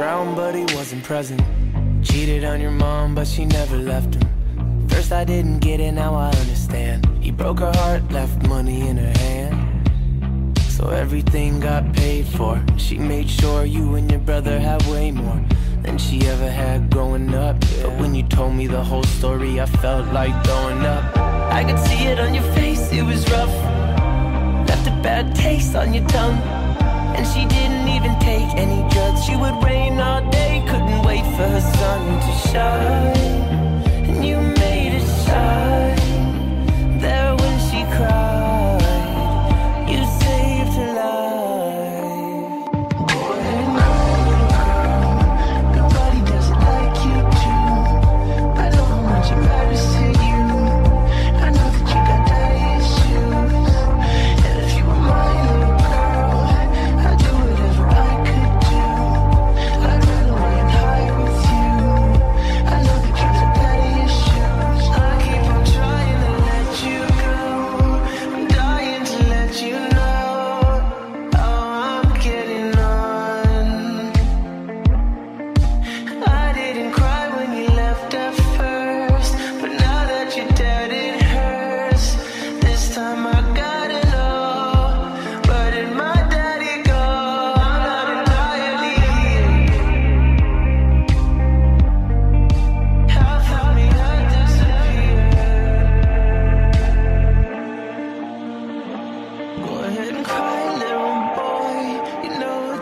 around, but he wasn't present. Cheated on your mom, but she never left him. First I didn't get it, now I understand. He broke her heart, left money in her hand. So everything got paid for. She made sure you and your brother had way more than she ever had growing up. But when you told me the whole story, I felt like throwing up. I could see it on your face, it was rough. Left a bad taste on your tongue. And she didn't even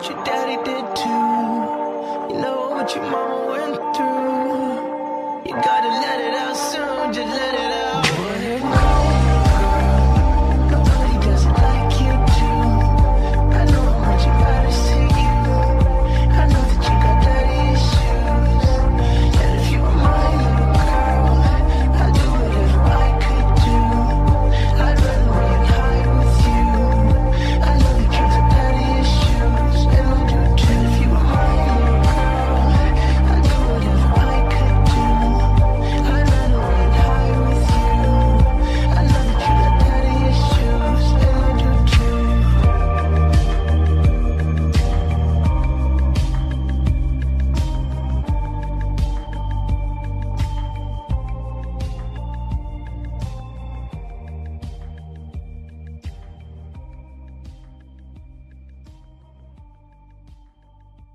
your daddy did too. You know what your mama went through. You gotta let it out soon, just let it